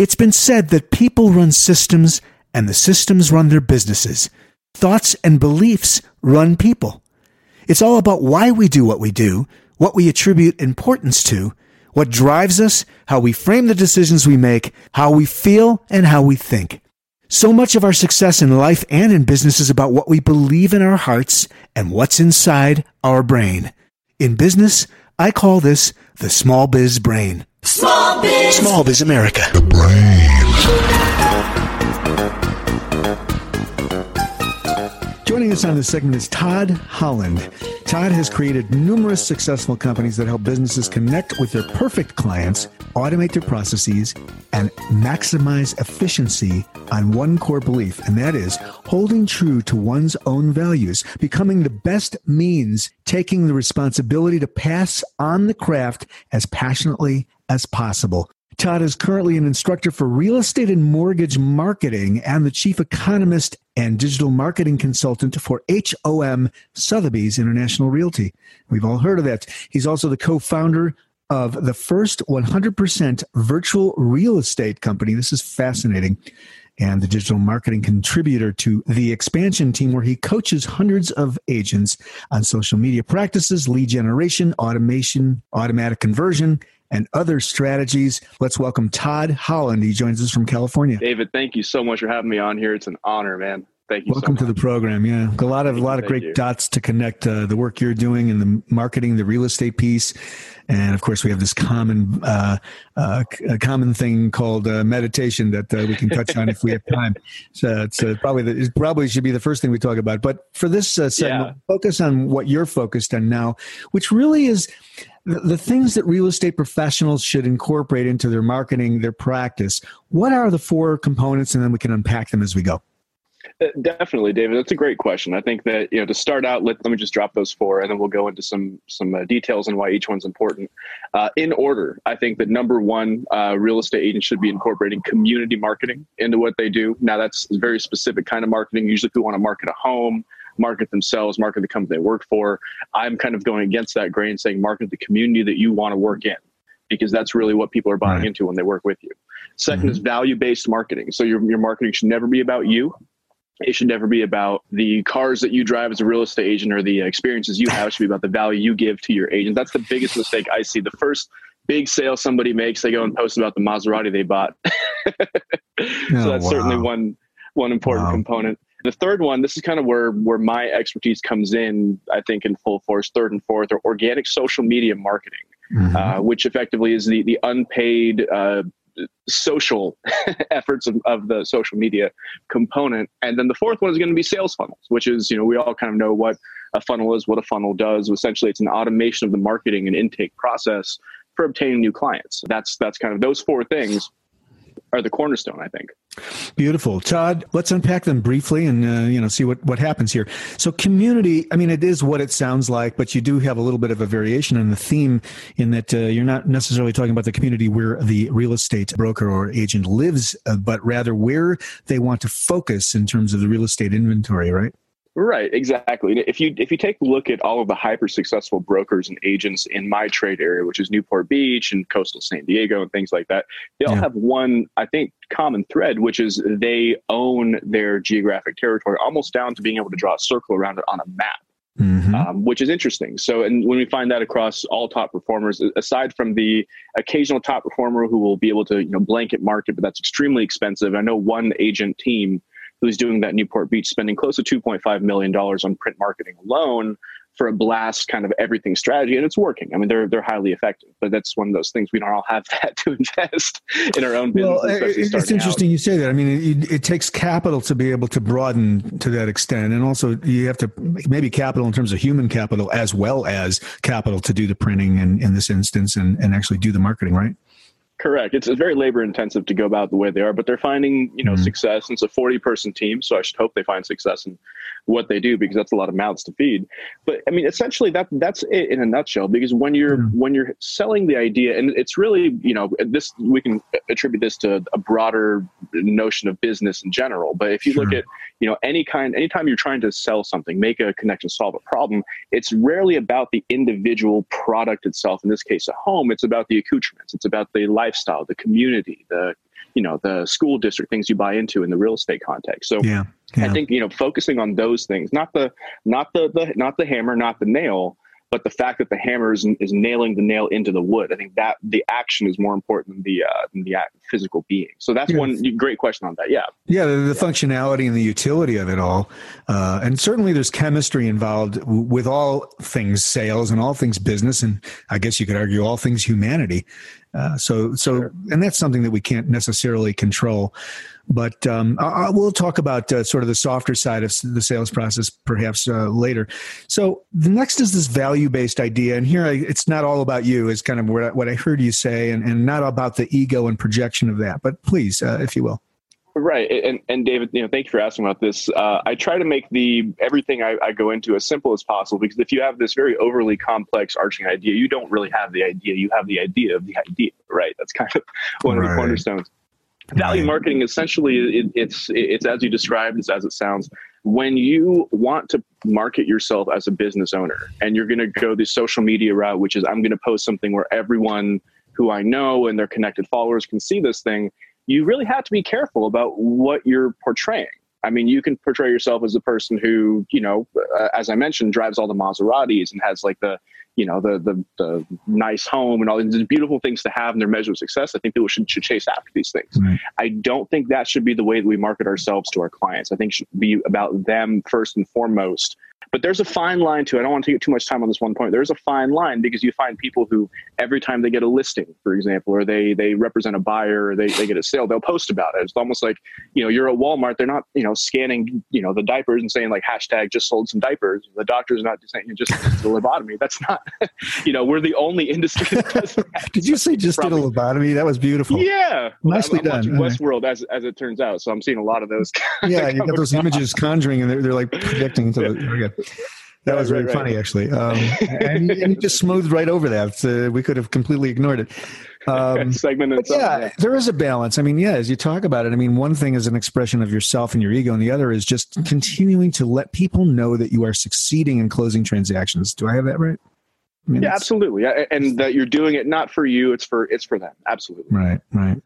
It's been said that people run systems and the systems run their businesses. Thoughts and beliefs run people. It's all about why we do what we do, what we attribute importance to, what drives us, how we frame the decisions we make, how we feel, and how we think. So much of our success in life and in business is about what we believe in our hearts and what's inside our brain. In business, I call this the small biz brain. Small Biz. Small Biz America. The brain. Joining us on this segment is Tod Holland. Tod has created numerous successful companies that help businesses connect with their perfect clients, automate their processes, and maximize efficiency on one core belief, and that is holding true to one's own values. Becoming the best means taking the responsibility to pass on the craft as passionately as possible. Tod is currently an instructor for real estate and mortgage marketing and the chief economist and digital marketing consultant for HOM Sotheby's International Realty. We've all heard of that. He's also the co founder of the first 100% virtual real estate company. This is fascinating. And the digital marketing contributor to the Xpansion team, where he coaches hundreds of agents on social media practices, lead generation, automation, automatic conversion, and other strategies. Let's welcome Tod Holland. He joins us from California. David, thank you so much for having me on here. It's an honor, man. Thank you. Welcome so to the program. Yeah, a lot of Thank a lot you, of great you. dots to connect uh, the work you're doing and the marketing, the real estate piece, and of course we have this common uh, uh, common thing called uh, meditation that uh, we can touch on if we have time. So it's uh, probably the, it probably should be the first thing we talk about. But for this uh, segment, focus on what you're focused on now, which really is the things that real estate professionals should incorporate into their marketing, their practice. What are the four components, and then we can unpack them as we go. Uh, Definitely, David. That's a great question. I think that you know to start out, let, let me just drop those four, and then we'll go into some some uh, details on why each one's important. Uh, in order, I think that number one, uh, real estate agents should be incorporating community marketing into what they do. Now, that's a very specific kind of marketing. Usually, people want to market a home, market themselves, market the company they work for. I'm kind of going against that grain, saying market the community that you want to work in, because that's really what people are buying Right. into when they work with you. 2nd is value based marketing. So your your marketing should never be about you it should never be about the cars that you drive as a real estate agent or the experiences you have. It should be about the value you give to your agent. That's the biggest mistake I see. The first big sale somebody makes, they go and post about the Maserati they bought. so Oh, that's certainly one one important Wow. component. The third one, this is kind of where where my expertise comes in. I think in full force. Third and fourth are organic social media marketing, Mhm. uh, which effectively is the the unpaid. Uh, social efforts of, of the social media component. And then the fourth one is going to be sales funnels which is you know we all kind of know what a funnel is what a funnel does. Essentially it's an automation of the marketing and intake process for obtaining new clients. That's that's kind of those four things are the cornerstone i think Beautiful, Tod. Let's unpack them briefly and uh, you know see what what happens here. So, community. I mean, it is what it sounds like, but you do have a little bit of a variation in the theme in that uh, you're not necessarily talking about the community where the real estate broker or agent lives, uh, but rather where they want to focus in terms of the real estate inventory. Right. Right, exactly. If you if you take a look at all of the hyper successful brokers and agents in my trade area, which is Newport Beach and coastal San Diego and things like that, they all Yeah. have one, I think, common thread, which is they own their geographic territory almost down to being able to draw a circle around it on a map. mm-hmm. um, which is interesting. So, and when we find that across all top performers, aside from the occasional top performer who will be able to, you know, blanket market, but that's extremely expensive. I know one agent team who's doing that Newport Beach, spending close to $2.5 million on print marketing alone for a blast kind of everything strategy and it's working. I mean, they're, they're highly effective, but that's one of those things we don't all have that to invest in our own business. Well, it's interesting out. you say that. I mean, it, it, takes capital to be able to broaden to that extent. And also you have to maybe capital in terms of human capital as well as capital to do the printing in, in this instance and, and actually do the marketing, right? Correct. It's, it's very labor intensive to go about the way they are, but they're finding you know mm-hmm. success. And it's a forty person team, so I should hope they find success in what they do because that's a lot of mouths to feed. But I mean, essentially that that's it in a nutshell. Because when you're mm-hmm. when you're selling the idea, and it's really you know this we can attribute this to a broader notion of business in general. But if you sure. look at you know any kind, anytime you're trying to sell something, make a connection, solve a problem, it's rarely about the individual product itself. In this case, a home. It's about the accoutrements. It's about the lifestyle, the community, the you know the school district things you buy into in the real estate context so yeah, yeah. i think you know focusing on those things not the not the, the not the hammer not the nail but the fact that the hammer is, is nailing the nail into the wood i think that the action is more important than the uh, than the physical being so that's yes. one great question on that yeah yeah the, the yeah. functionality and the utility of it all uh, and certainly there's chemistry involved with all things sales and all things business and i guess you could argue all things humanity uh, so, so, sure. and that's something that we can't necessarily control. But um, I, I, we'll talk about uh, sort of the softer side of the sales process perhaps uh, later. So, the next is this value based idea. And here I, it's not all about you, is kind of what I, what I heard you say, and, and not about the ego and projection of that. But please, uh, if you will. Right, and and David, you know, thank you for asking about this. Uh, I try to make the everything I, I, go into as simple as possible because if you have this very overly complex arching idea, you don't really have the idea. You have the idea of the idea, right? That's kind of one right. of the cornerstones. Value marketing essentially it, it's it's as you described, it's as it sounds. When you want to market yourself as a business owner, and you're going to go the social media route, which is I'm going to post something where everyone who I know and their connected followers can see this thing you really have to be careful about what you're portraying. I mean, you can portray yourself as a person who, you know, uh, as I mentioned, drives all the Maseratis and has like the, you know, the the the nice home and all these beautiful things to have in their measure of success. I think people should, should chase after these things. Right. I don't think that should be the way that we market ourselves to our clients. I think it should be about them first and foremost but there's a fine line too. I don't want to take too much time on this one point. There's a fine line because you find people who every time they get a listing, for example, or they they represent a buyer or they, they get a sale, they'll post about it. It's almost like, you know, you're at Walmart, they're not, you know, scanning, you know, the diapers and saying like hashtag just sold some diapers. The doctor's not just saying just did a lobotomy. That's not, you know, we're the only industry that does that. Did you say just Probably. did a lobotomy? That was beautiful. Yeah. Nicely I'm, I'm done. Westworld as, as it turns out. So I'm seeing a lot of those. yeah. You got those images conjuring and they're, they're like projecting into the, that was really right, funny, actually. Um, and, and, you just smoothed right over that. Uh, we could have completely ignored it. Um, Segment yeah, yeah, there is a balance. I mean, yeah, as you talk about it, I mean, one thing is an expression of yourself and your ego, and the other is just continuing to let people know that you are succeeding in closing transactions. Do I have that right? I mean, yeah, absolutely, and that you're doing it not for you; it's for it's for them. Absolutely, right, right.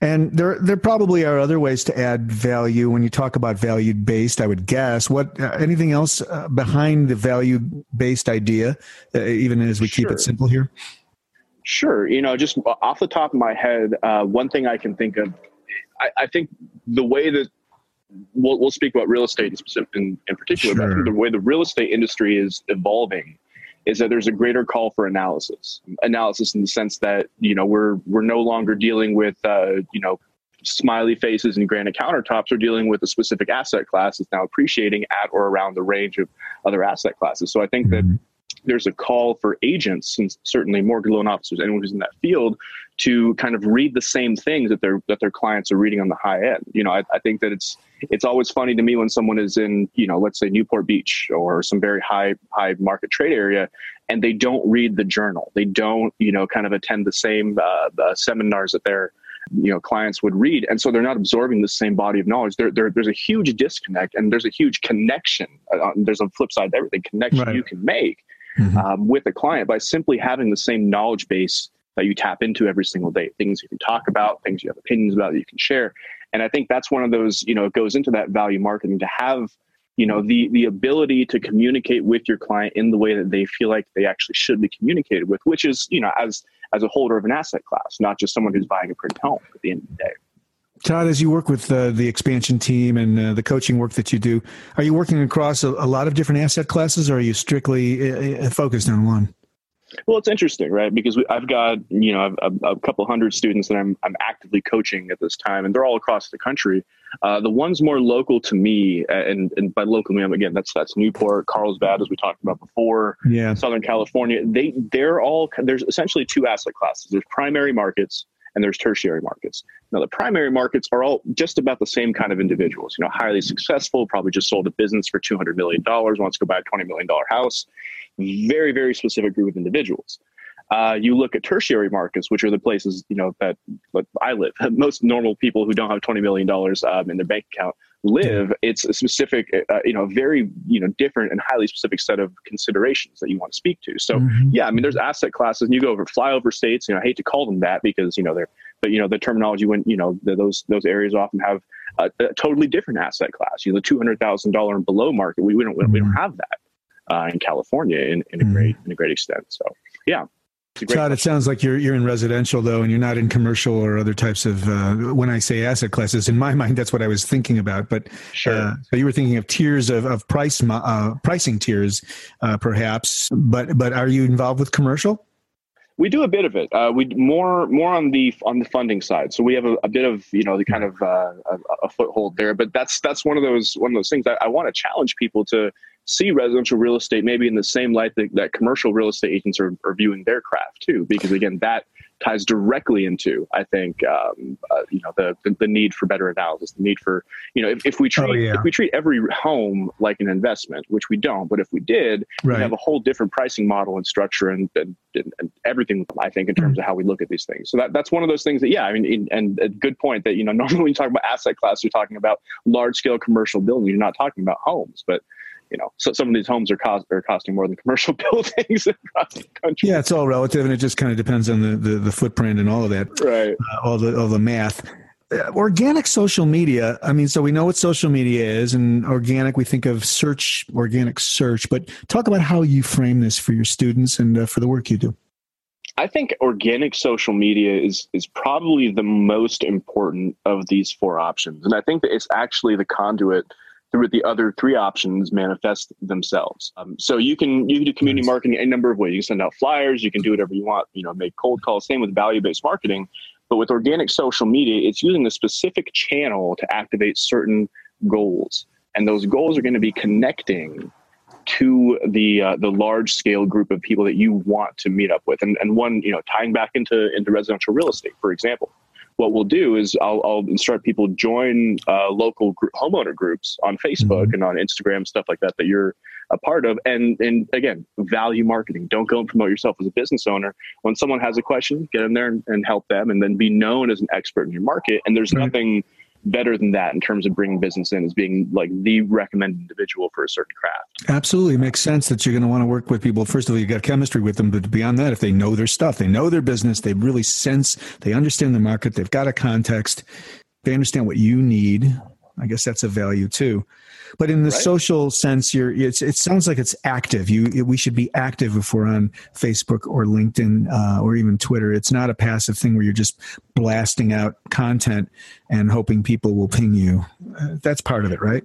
And there there probably are other ways to add value when you talk about value based. I would guess. What uh, anything else uh, behind the value based idea, uh, even as we sure. keep it simple here? Sure. You know, just off the top of my head, uh, one thing I can think of, I, I think the way that we'll, we'll speak about real estate in, in, in particular, sure. but the way the real estate industry is evolving is that there's a greater call for analysis. Analysis in the sense that you know we're we're no longer dealing with uh, you know smiley faces and granite countertops. We're dealing with a specific asset class that's now appreciating at or around the range of other asset classes. So I think that mm-hmm. There's a call for agents and certainly mortgage loan officers, anyone who's in that field, to kind of read the same things that their that their clients are reading on the high end. You know, I, I think that it's it's always funny to me when someone is in, you know, let's say Newport Beach or some very high high market trade area, and they don't read the journal. They don't, you know, kind of attend the same uh, seminars that their you know clients would read and so they're not absorbing the same body of knowledge there, there there's a huge disconnect and there's a huge connection uh, there's a flip side to everything connection right. you can make mm-hmm. um, with a client by simply having the same knowledge base that you tap into every single day things you can talk about things you have opinions about that you can share and i think that's one of those you know it goes into that value marketing to have you know the the ability to communicate with your client in the way that they feel like they actually should be communicated with which is you know as as a holder of an asset class not just someone who's buying a pretty home at the end of the day Tod, as you work with uh, the Xpansion team and uh, the coaching work that you do, are you working across a, a lot of different asset classes, or are you strictly uh, uh focused on one? Well, it's interesting, right? Because we, I've got you know a, a, couple hundred students that I'm I'm actively coaching at this time, and they're all across the country. Uh, the ones more local to me, and, and by local, I mean again that's that's Newport, Carlsbad, as we talked about before, yeah, Southern California. They they're all there's essentially two asset classes. There's primary markets and there's tertiary markets. Now, the primary markets are all just about the same kind of individuals, you know, highly successful, probably just sold a business for $200 million, wants to go buy a $20 million house. Very, very specific group of individuals. Uh, you look at tertiary markets, which are the places you know that, that I live. Most normal people who don't have twenty million dollars um, in their bank account live. It's a specific, uh, you know, very you know different and highly specific set of considerations that you want to speak to. So mm-hmm. yeah, I mean, there's asset classes, and you go over flyover states. You know, I hate to call them that because you know they're, but you know the terminology when you know the, those those areas often have a, a, totally different asset class. You know, the two hundred thousand dollar and below market, we, we don't we don't mm-hmm. have that uh, in California in, in a mm-hmm. great in a great extent. So yeah. Tod, it sounds like you're you're in residential though, and you're not in commercial or other types of. Uh, when I say asset classes, in my mind, that's what I was thinking about. But sure, uh, so you were thinking of tiers of, of price uh, pricing tiers, uh, perhaps. But but are you involved with commercial? We do a bit of it. Uh, we more more on the on the funding side. So we have a, a bit of you know the kind of uh, a, a, foothold there. But that's that's one of those one of those things. I, I want to challenge people to see residential real estate maybe in the same light that, that commercial real estate agents are, are viewing their craft too because again that ties directly into i think um, uh, you know the, the, the need for better analysis the need for you know if, if we treat oh, yeah. if we treat every home like an investment which we don't but if we did right. we have a whole different pricing model and structure and, and, and everything i think in terms mm. of how we look at these things so that, that's one of those things that yeah i mean in, and a good point that you know normally when you talk about asset class you're talking about large scale commercial building you're not talking about homes but you know, so some of these homes are cost are costing more than commercial buildings across the country. Yeah, it's all relative, and it just kind of depends on the the, the footprint and all of that, right? Uh, all the all the math. Uh, organic social media. I mean, so we know what social media is, and organic. We think of search, organic search. But talk about how you frame this for your students and uh, for the work you do. I think organic social media is is probably the most important of these four options, and I think that it's actually the conduit through the other three options manifest themselves. Um, so you can you can do community marketing a number of ways. You can send out flyers, you can do whatever you want. You know, make cold calls. Same with value based marketing, but with organic social media, it's using a specific channel to activate certain goals, and those goals are going to be connecting to the uh, the large scale group of people that you want to meet up with and, and one you know tying back into into residential real estate for example what we'll do is I'll, I'll instruct people join uh, local group, homeowner groups on Facebook mm-hmm. and on Instagram, stuff like that, that you're a part of. And and again, value marketing. Don't go and promote yourself as a business owner. When someone has a question, get in there and, and help them, and then be known as an expert in your market. And there's right. nothing better than that in terms of bringing business in as being like the recommended individual for a certain craft. Absolutely. It makes sense that you're going to want to work with people. First of all, you got chemistry with them, but beyond that, if they know their stuff, they know their business, they really sense, they understand the market, they've got a context, they understand what you need. I guess that's a value too. But in the right. social sense, you're it sounds like it's active. You we should be active if we're on Facebook or LinkedIn uh, or even Twitter. It's not a passive thing where you're just blasting out content and hoping people will ping you. Uh, that's part of it, right?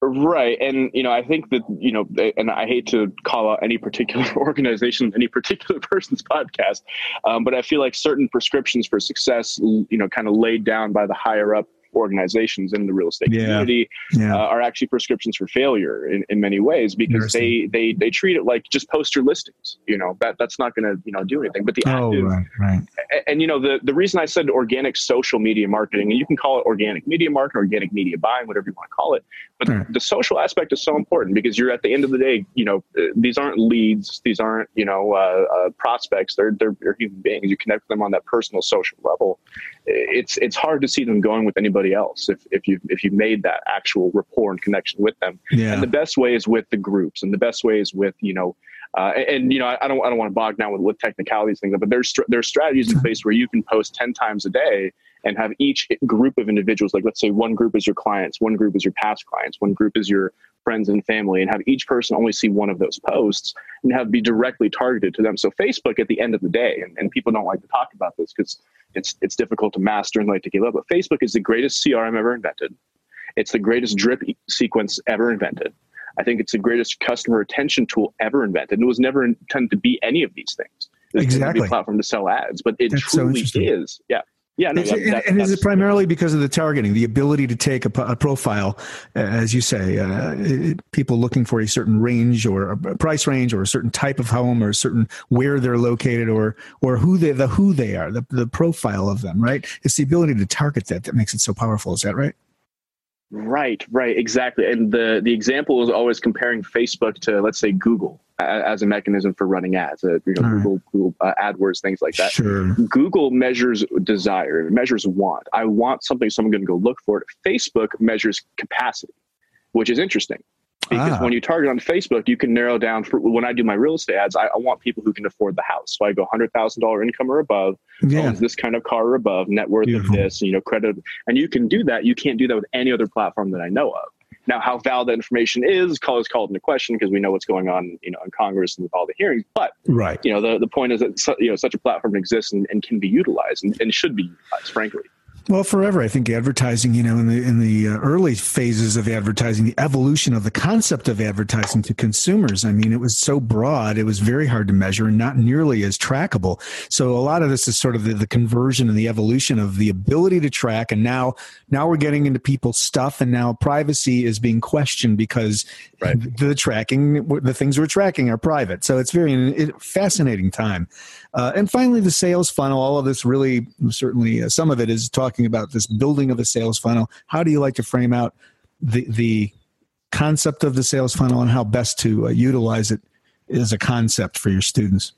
Right. And, you know, I think that, you know, and I hate to call out any particular organization, any particular person's podcast, um, but I feel like certain prescriptions for success, you know, kind of laid down by the higher up organizations in the real estate yeah. community yeah. Uh, are actually prescriptions for failure in, in many ways because they, they they treat it like just post your listings you know that that's not going to you know do anything but the oh, active right, right. And, and, you know the the reason i said organic social media marketing and you can call it organic media marketing organic media buying whatever you want to call it but right. the social aspect is so important because you're at the end of the day you know uh, these aren't leads these aren't you know uh, uh, prospects they're, they're, they're human beings you connect with them on that personal social level it's it's hard to see them going with anybody else if, if you if you made that actual rapport and connection with them. Yeah. And the best way is with the groups, and the best way is with you know. Uh, and, and, you know, I don't, I don't want to bog down with, with technicalities things, but there's there's strategies in place where you can post ten times a day and have each group of individuals, like let's say one group is your clients, one group is your past clients, one group is your friends and family, and have each person only see one of those posts and have be directly targeted to them. So Facebook at the end of the day, and, and people don't like to talk about this because it's it's difficult to master and like to give up, but Facebook is the greatest CRM ever invented. It's the greatest drip sequence ever invented. I think it's the greatest customer retention tool ever invented. And it was never intended to be any of these things. It exactly. a platform to sell ads, but it That's truly so is. Yeah. Yeah, no, that, that, and is it primarily because of the targeting, the ability to take a, a profile, uh, as you say, uh, it, people looking for a certain range or a price range or a certain type of home or a certain where they're located or or who they the who they are, the the profile of them, right? It's the ability to target that that makes it so powerful. Is that right? Right, right, exactly. And the the example is always comparing Facebook to, let's say, Google as a mechanism for running ads. Uh, you know, right. Google, Google uh, AdWords, things like that. Sure. Google measures desire, measures want. I want something, so I'm going to go look for it. Facebook measures capacity, which is interesting because ah. when you target on Facebook, you can narrow down. For, when I do my real estate ads, I, I want people who can afford the house. So I go hundred thousand dollar income or above, yeah. owns this kind of car or above, net worth Beautiful. of this, you know, credit, and you can do that. You can't do that with any other platform that I know of. Now, how valid that information is, call is called into question because we know what's going on, you know, in Congress and with all the hearings. But right, you know, the, the point is that you know such a platform exists and, and can be utilized and, and should be utilized, frankly. Well, forever, I think advertising, you know, in the in the uh, early phases of advertising, the evolution of the concept of advertising to consumers. I mean, it was so broad, it was very hard to measure and not nearly as trackable. So a lot of this is sort of the, the conversion and the evolution of the ability to track. And now, now we're getting into people's stuff, and now privacy is being questioned because right. the tracking, the things we're tracking, are private. So it's very fascinating time. Uh, and finally, the sales funnel. All of this really, certainly, uh, some of it is talking about this building of a sales funnel. How do you like to frame out the the concept of the sales funnel and how best to uh, utilize it as a concept for your students?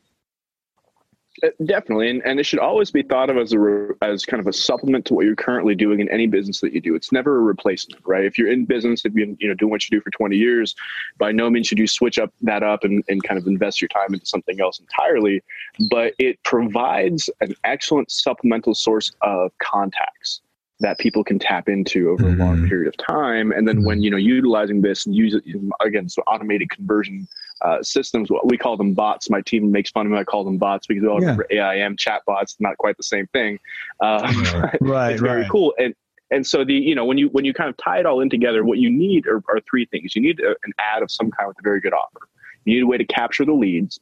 Uh, definitely, and, and it should always be thought of as a as kind of a supplement to what you're currently doing in any business that you do. It's never a replacement, right? If you're in business, if you you know doing what you do for 20 years, by no means should you switch up that up and, and kind of invest your time into something else entirely. But it provides an excellent supplemental source of contacts that people can tap into over mm-hmm. a long mm-hmm. period of time. And then mm-hmm. when you know utilizing this and use it again, so automated conversion uh, systems, we call them bots. My team makes fun of me. I call them bots because we all yeah. AIM chat bots. Not quite the same thing. Um, right, it's very cool. And and so the you know when you when you kind of tie it all in together, what you need are, are three things. You need a, an ad of some kind with a very good offer. You need a way to capture the leads.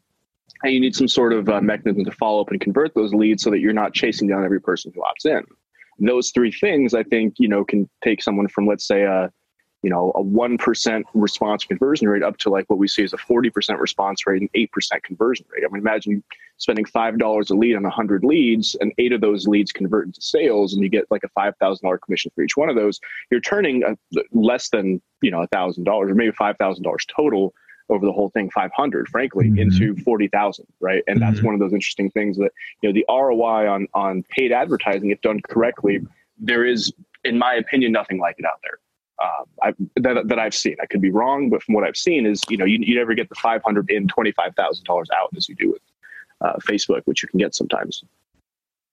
And you need some sort of uh, mechanism to follow up and convert those leads so that you're not chasing down every person who opts in those three things i think you know can take someone from let's say a you know a 1% response conversion rate up to like what we see as a 40% response rate and 8% conversion rate i mean imagine spending $5 a lead on 100 leads and eight of those leads convert into sales and you get like a $5000 commission for each one of those you're turning a, less than you know $1000 or maybe $5000 total over the whole thing 500 frankly mm-hmm. into 40,000 right and mm-hmm. that's one of those interesting things that you know the ROI on on paid advertising if done correctly there is in my opinion nothing like it out there uh, I, that, that I've seen. I could be wrong, but from what I've seen is, you know, you, you never get the 500 in $25,000 out as you do with uh, Facebook, which you can get sometimes.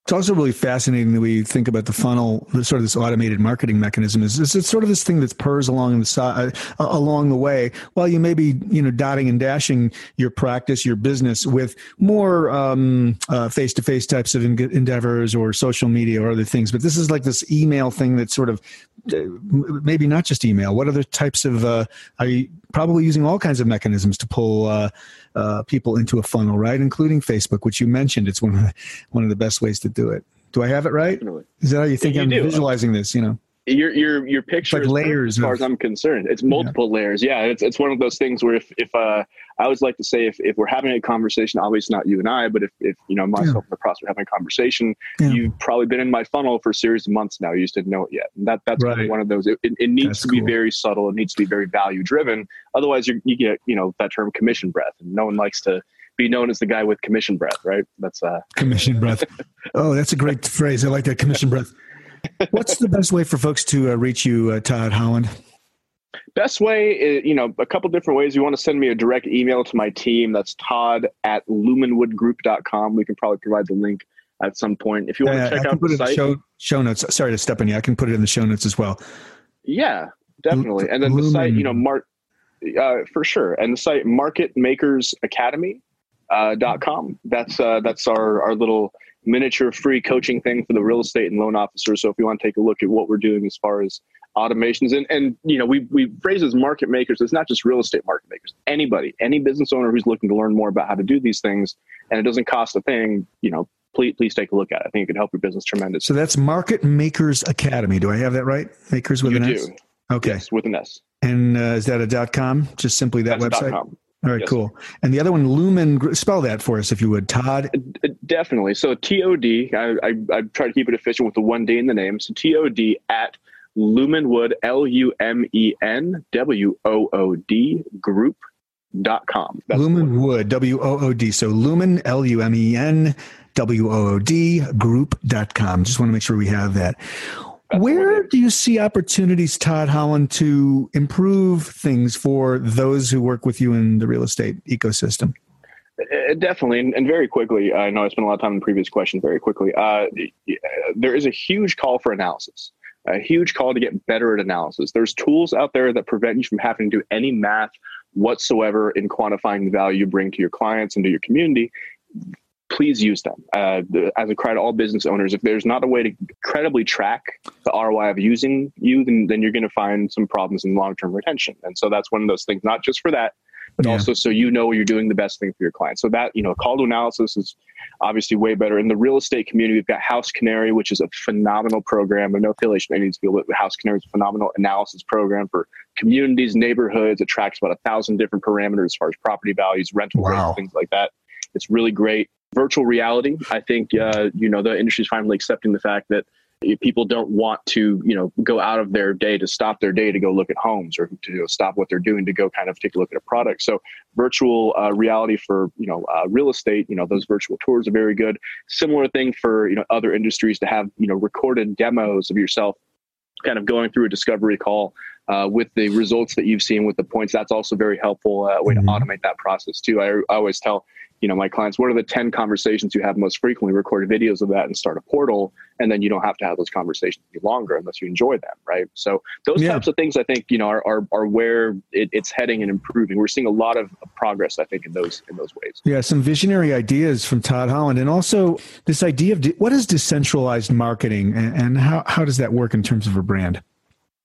It's also really fascinating that we think about the funnel, the sort of this automated marketing mechanism. Is, it's sort of this thing that purrs along the side, uh, along the way, while you may be, you know, dotting and dashing your practice, your business with more um, uh, face-to-face types of endeavors or social media or other things. But this is like this email thing that sort of maybe not just email. What other types of uh, are you probably using all kinds of mechanisms to pull uh, uh, people into a funnel, right? Including Facebook, which you mentioned. It's one of the, one of the best ways to do it. Do I have it right? Is that how you think yeah, you I'm do. visualizing this? You know your your your picture like layers as far of, as I'm concerned. It's multiple yeah. layers. Yeah, it's it's one of those things where if if uh I always like to say if, if we're having a conversation, obviously not you and I, but if, if you know myself yeah. and the process are having a conversation, yeah. you've probably been in my funnel for a series of months now. You just didn't know it yet. And that that's right. one of those. It, it, it needs that's to be cool. very subtle. It needs to be very value driven. Otherwise, you you get you know that term commission breath, and no one likes to be known as the guy with commission breath, right? That's uh commission breath. oh, that's a great phrase. I like that commission breath. What's the best way for folks to uh, reach you, uh, Tod Holland? Best way, is, you know, a couple different ways. You want to send me a direct email to my team. That's tod at lumenwoodgroup.com. We can probably provide the link at some point. If you want Yeah, to check out the site, show, show notes. Sorry to step on you. I can put it in the show notes as well. yeah, definitely. And then the site, you know, Mark, uh, for sure. And the site marketmakersacademy uh, dot com. That's uh, that's our our little miniature free coaching thing for the real estate and loan officers. So if you want to take a look at what we're doing as far as automations and and you know we we phrase as market makers. It's not just real estate market makers. Anybody, any business owner who's looking to learn more about how to do these things, and it doesn't cost a thing. You know, please please take a look at it. I think it could help your business tremendously. So that's Market Makers Academy. Do I have that right? Makers with you an do. S? Okay. Yes, with an S. And uh, is that a dot com? Just simply that That's website? .com. All right, Yes. cool. And the other one, Lumen, spell that for us if you would. Tod. Uh, Definitely. So TOD, I, I, I try to keep it efficient with the one D in the name. So TOD at Lumenwood, L U M E N W O O D group dot com. That's the Lumen one. Wood, W O O D. So Lumen, L U M E N W O O D group.com. Just want to make sure we have that. Where do you see opportunities, Tod Holland, to improve things for those who work with you in the real estate ecosystem? Uh, Definitely, and, and very quickly. I know I spent a lot of time in the previous question. Very quickly, uh, there is a huge call for analysis, a huge call to get better at analysis. There's tools out there that prevent you from having to do any math whatsoever in quantifying the value you bring to your clients and to your community. Please use them. Uh, the, as a cry to all business owners, if there's not a way to credibly track ROI of using you, then, then you're going to find some problems in long-term retention. And so that's one of those things. Not just for that, but Yeah. also so you know you're doing the best thing for your client. So that, you know, call to analysis is obviously way better. In the real estate community, we've got HouseCanary, which is a phenomenal program. And no affiliation any of these people, but HouseCanary is a phenomenal analysis program for communities, neighborhoods. It tracks about a thousand different parameters as far as property values, rental Wow. rates, things like that. It's really great. Virtual reality, I think, uh, you know, the industry's finally accepting the fact that people don't want to you know go out of their day to stop their day to go look at homes or to you know, stop what they're doing to go kind of take a look at a product. So virtual uh, reality for you know uh, real estate you know those virtual tours are very good. Similar thing for you know other industries to have you know recorded demos of yourself kind of going through a discovery call uh, with the results that you've seen with the points that's also very helpful uh, way Mhm. to automate that process too I, I always tell you know my clients what are the 10 conversations you have most frequently record videos of that and start a portal and then you don't have to have those conversations any longer unless you enjoy them right so those Yeah. types of things i think you know are, are, are where it, it's heading and improving we're seeing a lot of progress i think in those in those ways Yeah, some visionary ideas from Tod Holland, and also this idea of de- what is decentralized marketing, and, and how how does that work in terms of a brand?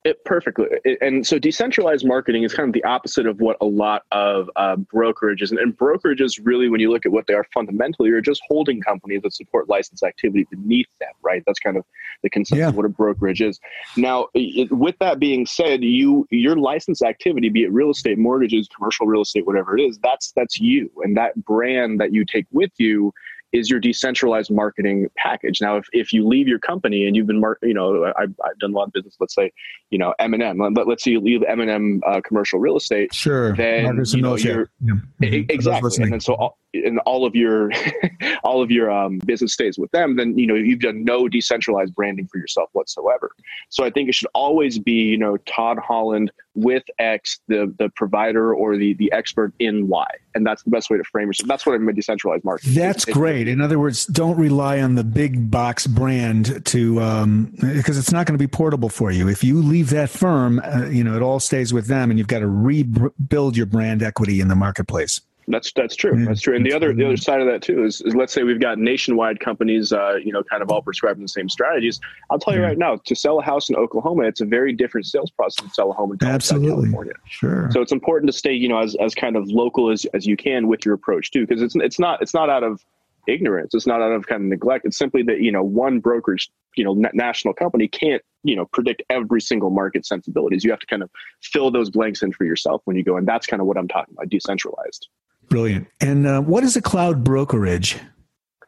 It perfectly. And so decentralized marketing is kind of the opposite of what a lot of uh, brokerages and, and brokerages really, when you look at what they are fundamentally, are just holding companies that support license activity beneath them, right? That's kind of the consensus Yeah. of what a brokerage is. Now, it, with that being said, you your license activity, be it real estate, mortgages, commercial real estate, whatever it is, that's that's you, and that brand that you take with you is your decentralized marketing package. Now, if, if you leave your company and you've been, mar- you know, I've, I've done a lot of business, let's say, you know, M&M, let, let's say you leave M&M uh, commercial real estate, Sure, Then, you and know, you're- Yeah. Mhm. Exactly. And then so all, and all of your, all of your um, business stays with them, then, you know, you've done no decentralized branding for yourself whatsoever. So I think it should always be, you know, Tod Holland with X, the, the provider or the, the expert in Y. And that's the best way to frame it. So that's what I mean decentralized marketing. That's great. In other words, don't rely on the big box brand to um, because it's not going to be portable for you. If you leave that firm, uh, you know it all stays with them, and you've got to rebuild your brand equity in the marketplace. That's that's true. That's true. And the other the other side of that too is, is let's say we've got nationwide companies, uh, you know, kind of all prescribing the same strategies. I'll tell you Yeah. right now, to sell a house in Oklahoma, it's a very different sales process to sell a home in Absolutely, California. sure. So it's important to stay, you know, as, as kind of local as, as you can with your approach too, because it's it's not it's not out of ignorance. It's not out of kind of neglect. It's simply that you know one brokerage, you know, na- national company can't you know predict every single market sensibilities. You have to kind of fill those blanks in for yourself when you go, and that's kind of what I'm talking about, decentralized. Brilliant. And uh, what is a cloud brokerage?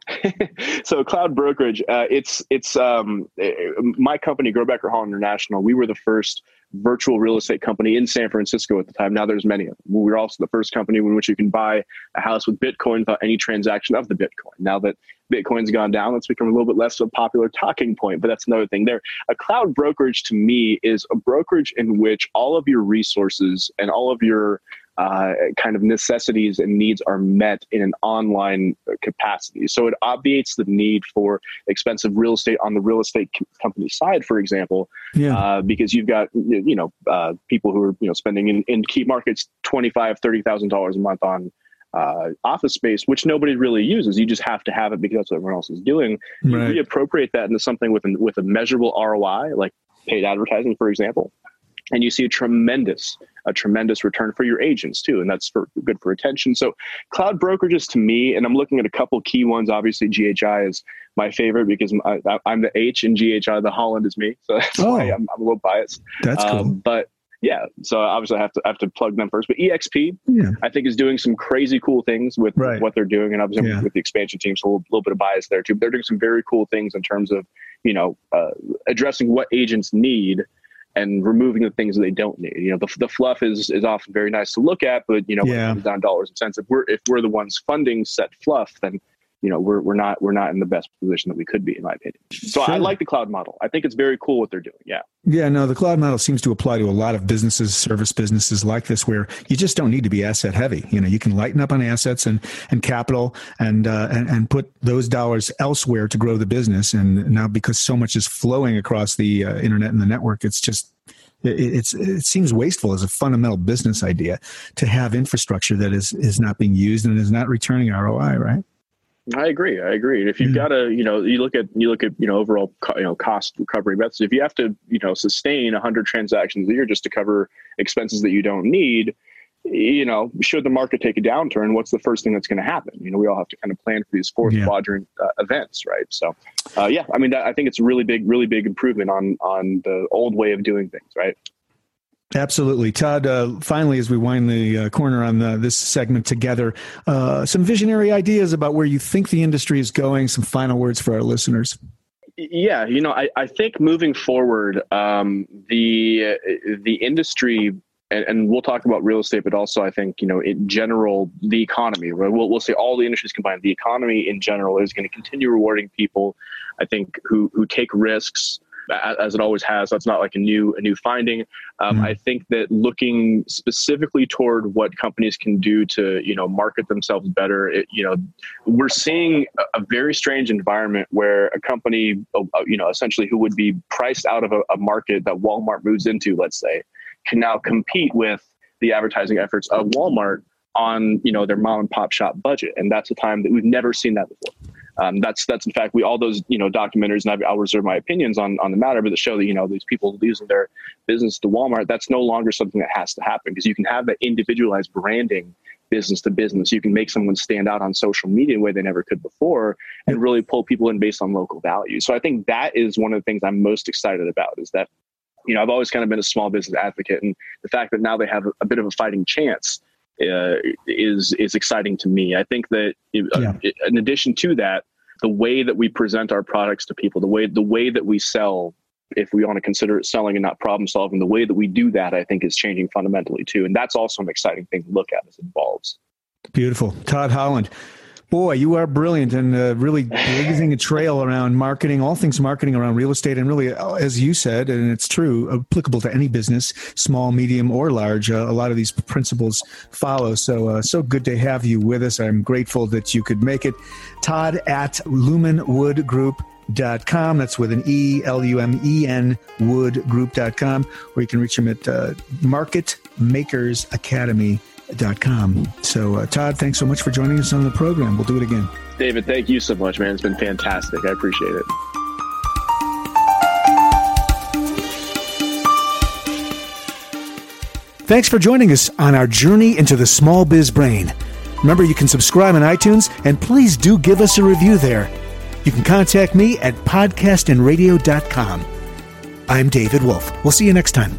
so cloud brokerage uh, it's it's um, eh, my company growbecker hall international we were the first virtual real estate company in san francisco at the time now there's many of them we were also the first company in which you can buy a house with bitcoin without any transaction of the bitcoin now that bitcoin's gone down that's become a little bit less of a popular talking point but that's another thing there a cloud brokerage to me is a brokerage in which all of your resources and all of your uh, kind of necessities and needs are met in an online capacity. So it obviates the need for expensive real estate on the real estate company side, for example, yeah. uh, because you've got you know uh, people who are you know spending in, in key markets twenty five thirty thousand dollars a month on uh, office space, which nobody really uses. You just have to have it because that's what everyone else is doing. You right. reappropriate that into something with an, with a measurable ROI, like paid advertising, for example, and you see a tremendous a tremendous return for your agents too and that's for good for retention. So cloud brokerages to me and i'm looking at a couple key ones. Obviously ghi is my favorite because I, am the h and ghi the holland is me. So that's oh, why I'm, I'm, a little biased. That's cool. um, but yeah so obviously i have to I have to plug them first. But eXp yeah. i think is doing some crazy cool things with, right. what they're doing and obviously yeah. with the Xpansion team so a little, little, bit of bias there too. But they're doing some very cool things in terms of you know uh, addressing what agents need and removing the things that they don't need. You know, the, the fluff is is often very nice to look at, but you know, yeah. when it comes down dollars and cents, if we're if we're the ones funding set fluff, then you know we're we're not we're not in the best position that we could be, in my opinion. So sure. I like the cloud model. I think it's very cool what they're doing. Yeah. Yeah. No, the cloud model seems to apply to a lot of businesses, service businesses like this, where you just don't need to be asset heavy. You know, you can lighten up on assets and and capital and uh, and and put those dollars elsewhere to grow the business. And now because so much is flowing across the uh, internet and the network, it's just it's it seems wasteful as a fundamental business idea to have infrastructure that is is not being used and is not returning ROI, right? I agree. I agree. And if you've got to, you know, you look at you look at you know overall co- you know cost recovery methods. If you have to, you know, sustain 100 transactions a year just to cover expenses that you don't need, you know, should the market take a downturn, what's the first thing that's going to happen? You know, we all have to kind of plan for these fourth yeah. quadrant uh, events, right? So, uh, yeah, I mean, that, I think it's a really big, really big improvement on on the old way of doing things, right? Absolutely, Tod. Uh, finally, as we wind the uh, corner on the, this segment together, uh, some visionary ideas about where you think the industry is going. Some final words for our listeners. Yeah, you know, I, I think moving forward, um, the the industry and, and, we'll talk about real estate, but also I think you know in general the economy. Right? We'll we'll say all the industries combined. The economy in general is going to continue rewarding people. I think who who take risks as it always has. That's not like a new a new finding. Um, mm-hmm. I think that looking specifically toward what companies can do to you know market themselves better. It, you know, we're seeing a, a, very strange environment where a company, uh, you know, essentially who would be priced out of a, a market that Walmart moves into, let's say can now compete with the advertising efforts of Walmart on you know their mom and pop shop budget, and that's a time that we've never seen that before. Um, that's that's in fact we all those you know documentaries, and I'll reserve my opinions on on the matter, but that show that you know these people losing their business to Walmart. That's no longer something that has to happen because you can have that individualized branding business to business. You can make someone stand out on social media in a way they never could before and really pull people in based on local value. So I think that is one of the things I'm most excited about is that you know, I've always kind of been a small business advocate, and the fact that now they have a, bit of a fighting chance uh, is is exciting to me. I think that uh, yeah. in addition to that, the way that we present our products to people, the way the way that we sell, if we want to consider it selling and not problem solving, the way that we do that, I think, is changing fundamentally too, and that's also an exciting thing to look at as it evolves. Beautiful, Tod Holland. Boy, you are brilliant and uh, really blazing a trail around marketing, all things marketing around real estate, and really, uh, as you said, and it's true, applicable to any business, small, medium, or large. Uh, a lot of these principles follow. So, uh, so good to have you with us. I'm grateful that you could make it. Tod at lumenwoodgroup.com. That's with an E, L U M E N, woodgroup.com, or you can reach him at uh, Market Makers Academy com. So, uh, Tod, thanks so much for joining us on the program. We'll do it again. David, thank you so much, man. It's been fantastic. I appreciate it. Thanks for joining us on our journey into the small biz brain. Remember, you can subscribe on iTunes and please do give us a review there. You can contact me at podcastandradio.com. I'm David Wolf. We'll see you next time.